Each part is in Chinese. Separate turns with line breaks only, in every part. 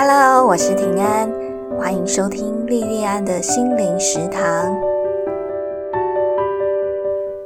Hello，我是平安，欢迎收听莉莉安的心灵食堂。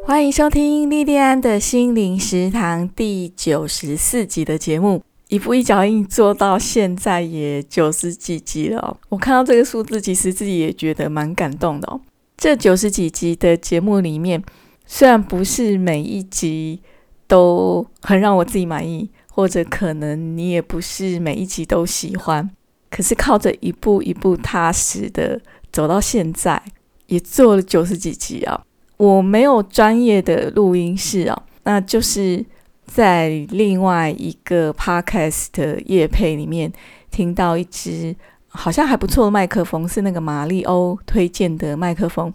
欢迎收听莉莉安的心灵食堂第九十四集的节目。一步一脚印做到现在也九十几集了。我看到这个数字，其实自己也觉得蛮感动的哦。这九十几集的节目里面，虽然不是每一集都很让我自己满意。或者可能你也不是每一集都喜欢，可是靠着一步一步踏实的走到现在，也做了九十几集啊。我没有专业的录音室啊，那就是在另外一个 podcast 的夜配里面听到一支好像还不错的麦克风，是那个马里欧推荐的麦克风，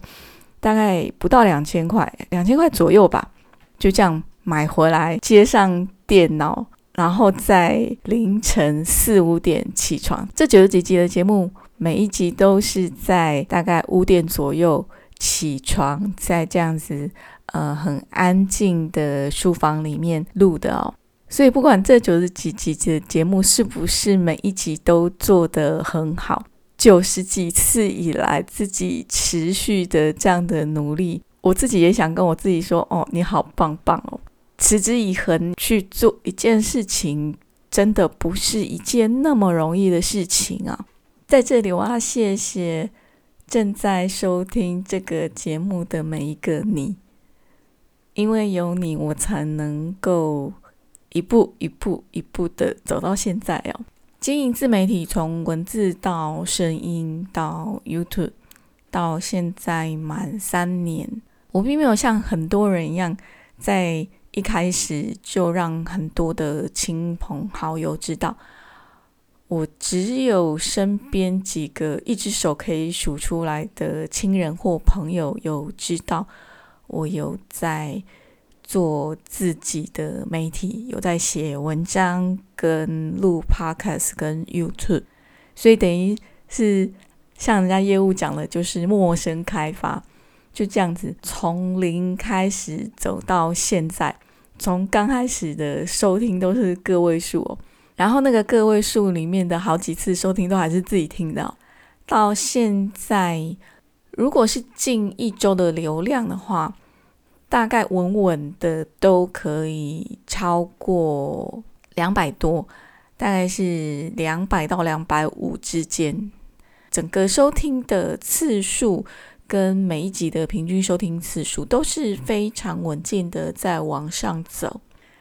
大概不到两千块，两千块左右吧，就这样买回来接上电脑。然后在凌晨四五点起床，这九十几集的节目，每一集都是在大概五点左右起床，在这样子呃很安静的书房里面录的哦。所以不管这九十几集的节目是不是每一集都做得很好，九十几次以来自己持续的这样的努力，我自己也想跟我自己说：哦，你好棒棒哦。持之以恒去做一件事情，真的不是一件那么容易的事情啊！在这里，我要谢谢正在收听这个节目的每一个你，因为有你，我才能够一步一步一步的走到现在哦。经营自媒体，从文字到声音到 YouTube，到现在满三年，我并没有像很多人一样在。一开始就让很多的亲朋好友知道，我只有身边几个一只手可以数出来的亲人或朋友有知道我有在做自己的媒体，有在写文章、跟录 Podcast、跟 YouTube，所以等于是像人家业务讲的，就是陌生开发，就这样子从零开始走到现在。从刚开始的收听都是个位数哦，然后那个个位数里面的好几次收听都还是自己听的，到现在如果是近一周的流量的话，大概稳稳的都可以超过两百多，大概是两百到两百五之间，整个收听的次数。跟每一集的平均收听次数都是非常稳健的在往上走，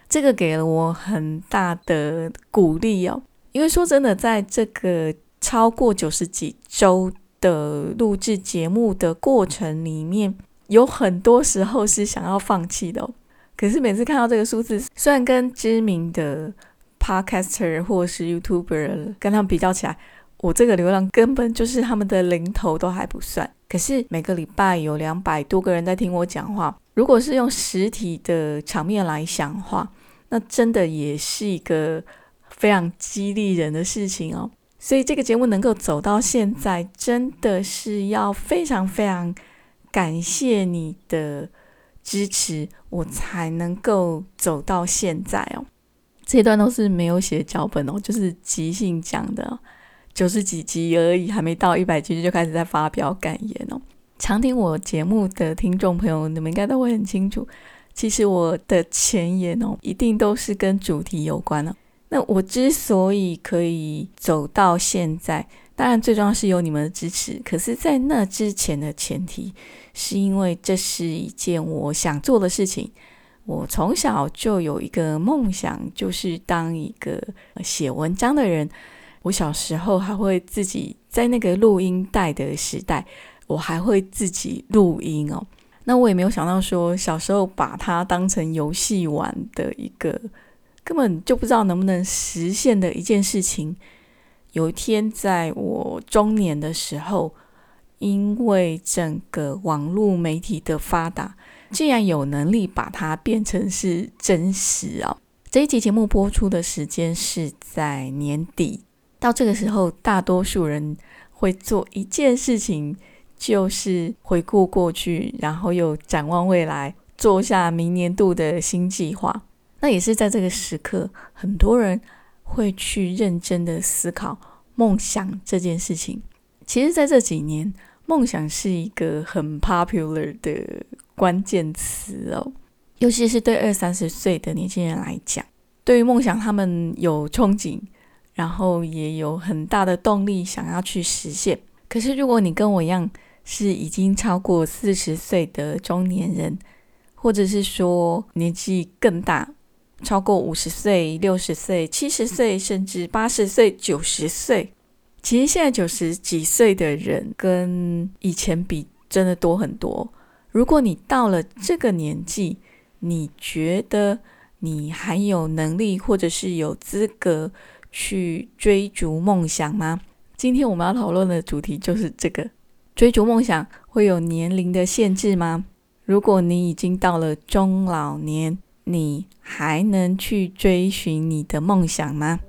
这个给了我很大的鼓励哦。因为说真的，在这个超过九十几周的录制节目的过程里面，有很多时候是想要放弃的。可是每次看到这个数字，虽然跟知名的 podcaster 或是 YouTuber 跟他们比较起来，我这个流量根本就是他们的零头都还不算。可是每个礼拜有两百多个人在听我讲话，如果是用实体的场面来想话，那真的也是一个非常激励人的事情哦。所以这个节目能够走到现在，真的是要非常非常感谢你的支持，我才能够走到现在哦。这一段都是没有写脚本哦，就是即兴讲的。九十几集而已，还没到一百集就开始在发表感言哦。常听我节目的听众朋友，你们应该都会很清楚，其实我的前言哦，一定都是跟主题有关的。那我之所以可以走到现在，当然最重要是有你们的支持。可是，在那之前的前提，是因为这是一件我想做的事情。我从小就有一个梦想，就是当一个写文章的人。我小时候还会自己在那个录音带的时代，我还会自己录音哦。那我也没有想到说，小时候把它当成游戏玩的一个，根本就不知道能不能实现的一件事情。有一天，在我中年的时候，因为整个网络媒体的发达，竟然有能力把它变成是真实啊！这一集节目播出的时间是在年底。到这个时候，大多数人会做一件事情，就是回顾过去，然后又展望未来，做下明年度的新计划。那也是在这个时刻，很多人会去认真的思考梦想这件事情。其实，在这几年，梦想是一个很 popular 的关键词哦，尤其是对二三十岁的年轻人来讲，对于梦想，他们有憧憬，然后也有很大的动力想要去实现。可是，如果你跟我一样是已经超过四十岁的中年人，或者是说年纪更大，超过五十岁、六十岁、七十岁，甚至八十岁、九十岁。其实现在九十几岁的人跟以前比，真的多很多。如果你到了这个年纪，你觉得你还有能力或者是有资格去追逐梦想吗？今天我们要讨论的主题就是这个：追逐梦想会有年龄的限制吗？如果你已经到了中老年，你还能去追寻你的梦想吗？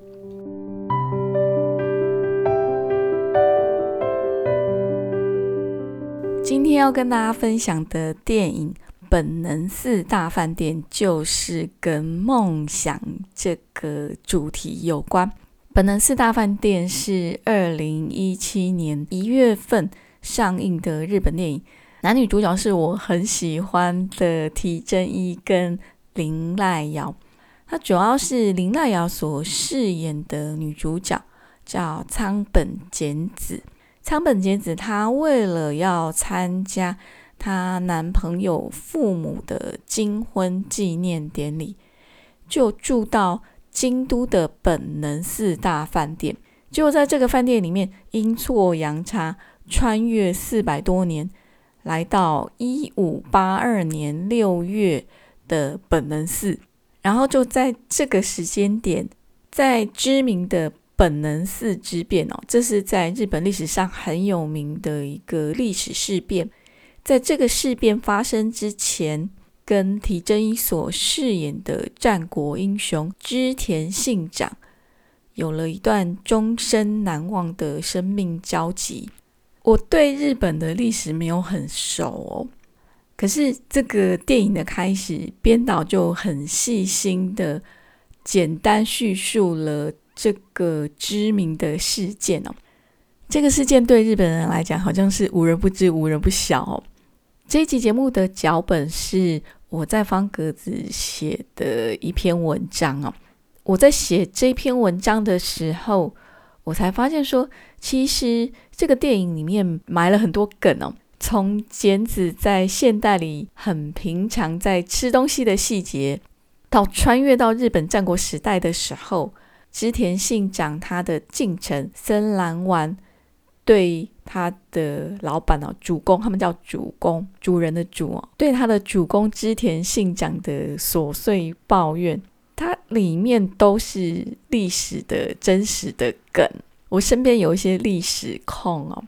今天要跟大家分享的电影《本能四大饭店》就是跟梦想这个主题有关。《本能四大饭店》是二零一七年一月份上映的日本电影，男女主角是我很喜欢的提真一跟林濑遥。它主要是林濑遥所饰演的女主角叫仓本简子。仓本简子，她为了要参加她男朋友父母的金婚纪念典礼，就住到京都的本能四大饭店。就在这个饭店里面，阴错阳差穿越四百多年，来到一五八二年六月的本能寺，然后就在这个时间点，在知名的。本能寺之变哦，这是在日本历史上很有名的一个历史事变。在这个事变发生之前，跟提真一所饰演的战国英雄织田信长有了一段终身难忘的生命交集。我对日本的历史没有很熟哦，可是这个电影的开始，编导就很细心的简单叙述了。这个知名的事件哦，这个事件对日本人来讲好像是无人不知、无人不晓哦。这一集节目的脚本是我在方格子写的一篇文章哦。我在写这篇文章的时候，我才发现说，其实这个电影里面埋了很多梗哦。从剪子在现代里很平常在吃东西的细节，到穿越到日本战国时代的时候。织田信长他的近臣森兰丸对他的老板哦主公，他们叫主公，主人的主哦，对他的主公织田信长的琐碎抱怨，它里面都是历史的真实的梗。我身边有一些历史控哦，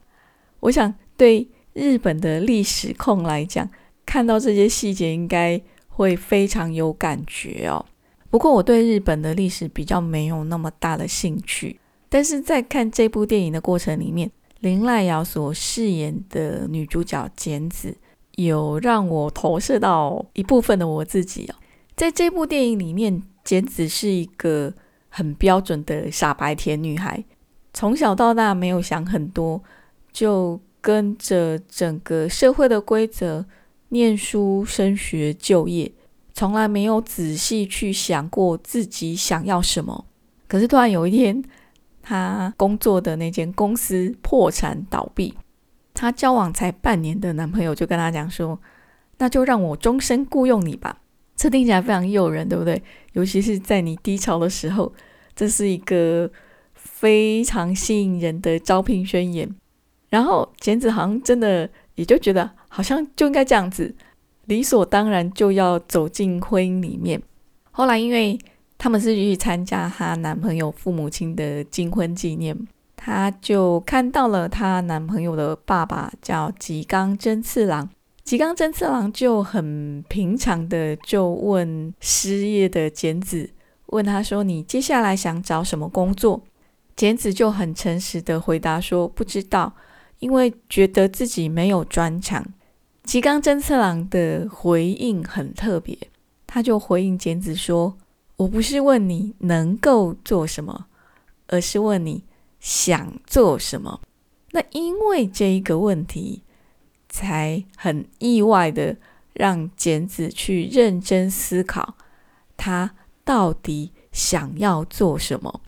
我想对日本的历史控来讲，看到这些细节应该会非常有感觉哦。不过我对日本的历史比较没有那么大的兴趣，但是在看这部电影的过程里面，林濑遥所饰演的女主角简子，有让我投射到一部分的我自己哦。在这部电影里面，简子是一个很标准的傻白甜女孩，从小到大没有想很多，就跟着整个社会的规则，念书、升学、就业。从来没有仔细去想过自己想要什么，可是突然有一天，她工作的那间公司破产倒闭，她交往才半年的男朋友就跟他讲说：“那就让我终身雇佣你吧。”这听起来非常诱人，对不对？尤其是在你低潮的时候，这是一个非常吸引人的招聘宣言。然后简子好像真的也就觉得，好像就应该这样子。理所当然就要走进婚姻里面。后来，因为他们是去参加她男朋友父母亲的金婚纪念，她就看到了她男朋友的爸爸叫吉冈真次郎。吉冈真次郎就很平常的就问失业的简子，问他说：“你接下来想找什么工作？”简子就很诚实的回答说：“不知道，因为觉得自己没有专长。”吉冈真次郎的回应很特别，他就回应简子说：“我不是问你能够做什么，而是问你想做什么？那因为这一个问题，才很意外的让简子去认真思考，他到底想要做什么。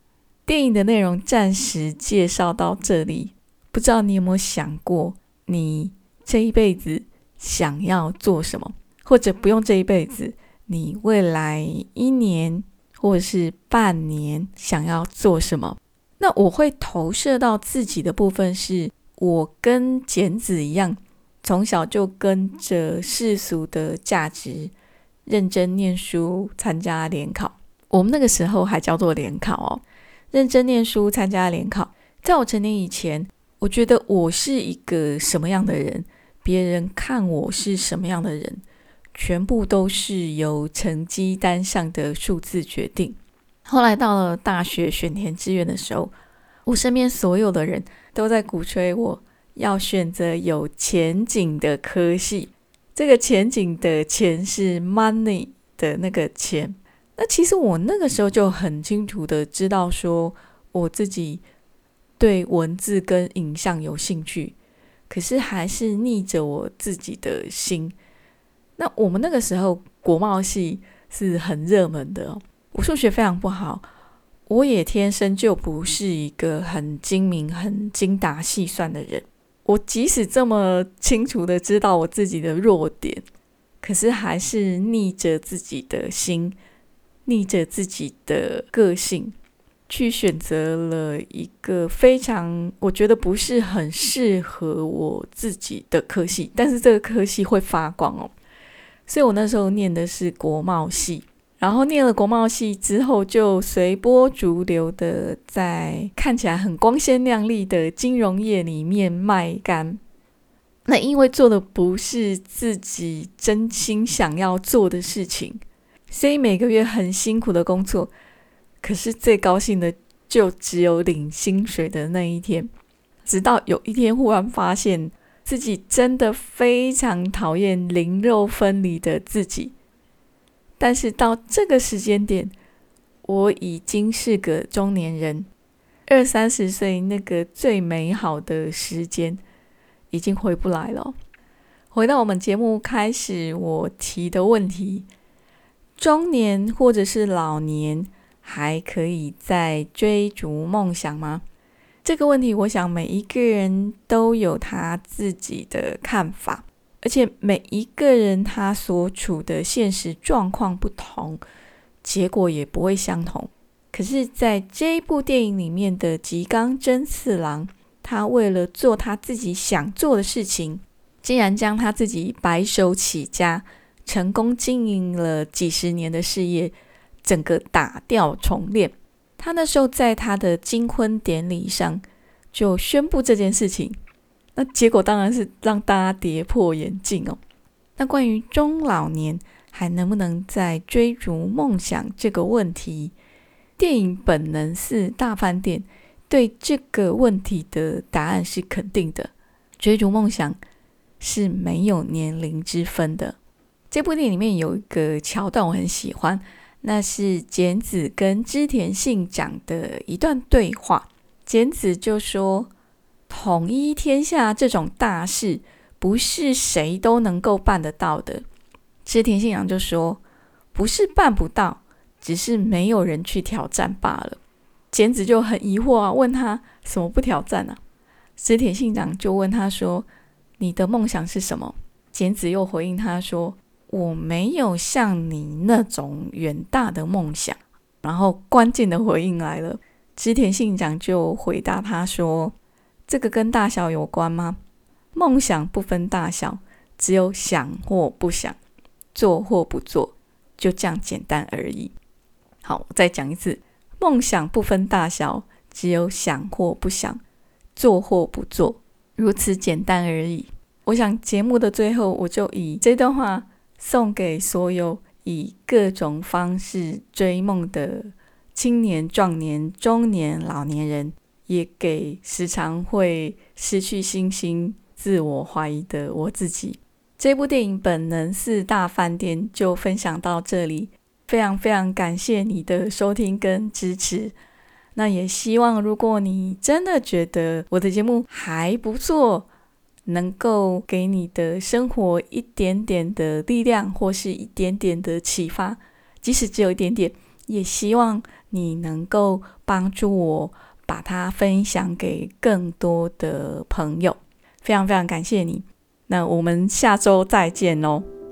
电影的内容暂时介绍到这里，不知道你有没有想过，你这一辈子想要做什么？或者不用这一辈子，你未来一年或者是半年想要做什么？那我会投射到自己的部分是。我跟简子一样，从小就跟着世俗的价值，认真念书，参加联考。我们那个时候还叫做联考哦，认真念书，参加联考。在我成年以前，我觉得我是一个什么样的人，别人看我是什么样的人，全部都是由成绩单上的数字决定。后来到了大学选填志愿的时候，我身边所有的人。都在鼓吹我要选择有前景的科系，这个前景的钱是 money 的那个钱。那其实我那个时候就很清楚的知道，说我自己对文字跟影像有兴趣，可是还是逆着我自己的心。那我们那个时候国贸系是很热门的，我数学非常不好。我也天生就不是一个很精明、很精打细算的人。我即使这么清楚的知道我自己的弱点，可是还是逆着自己的心，逆着自己的个性，去选择了一个非常我觉得不是很适合我自己的科系。但是这个科系会发光哦，所以我那时候念的是国贸系。然后念了国贸系之后，就随波逐流的在看起来很光鲜亮丽的金融业里面卖干。那因为做的不是自己真心想要做的事情，所以每个月很辛苦的工作。可是最高兴的就只有领薪水的那一天。直到有一天忽然发现自己真的非常讨厌灵肉分离的自己。但是到这个时间点，我已经是个中年人，二三十岁那个最美好的时间已经回不来了。回到我们节目开始，我提的问题：中年或者是老年还可以再追逐梦想吗？这个问题，我想每一个人都有他自己的看法。而且每一个人他所处的现实状况不同，结果也不会相同。可是，在这一部电影里面的吉冈真次郎，他为了做他自己想做的事情，竟然将他自己白手起家、成功经营了几十年的事业，整个打掉重练。他那时候在他的金婚典礼上就宣布这件事情。那结果当然是让大家跌破眼镜哦。那关于中老年还能不能再追逐梦想这个问题，电影《本能寺大饭店》对这个问题的答案是肯定的。追逐梦想是没有年龄之分的。这部电影里面有一个桥段我很喜欢，那是简子跟织田信长的一段对话。简子就说。统一天下这种大事，不是谁都能够办得到的。织田信长就说：“不是办不到，只是没有人去挑战罢了。”简子就很疑惑啊，问他什么不挑战呢？织田信长就问他说：“你的梦想是什么？”简子又回应他说：“我没有像你那种远大的梦想。”然后关键的回应来了，织田信长就回答他说。这个跟大小有关吗？梦想不分大小，只有想或不想，做或不做，就这样简单而已。好，我再讲一次：梦想不分大小，只有想或不想，做或不做，如此简单而已。我想节目的最后，我就以这段话送给所有以各种方式追梦的青年、壮年、中年、老年人。也给时常会失去信心、自我怀疑的我自己。这部电影《本能四大饭店》就分享到这里，非常非常感谢你的收听跟支持。那也希望，如果你真的觉得我的节目还不错，能够给你的生活一点点的力量，或是一点点的启发，即使只有一点点，也希望你能够帮助我把它分享给更多的朋友。非常非常感谢你，那我们下周再见喽。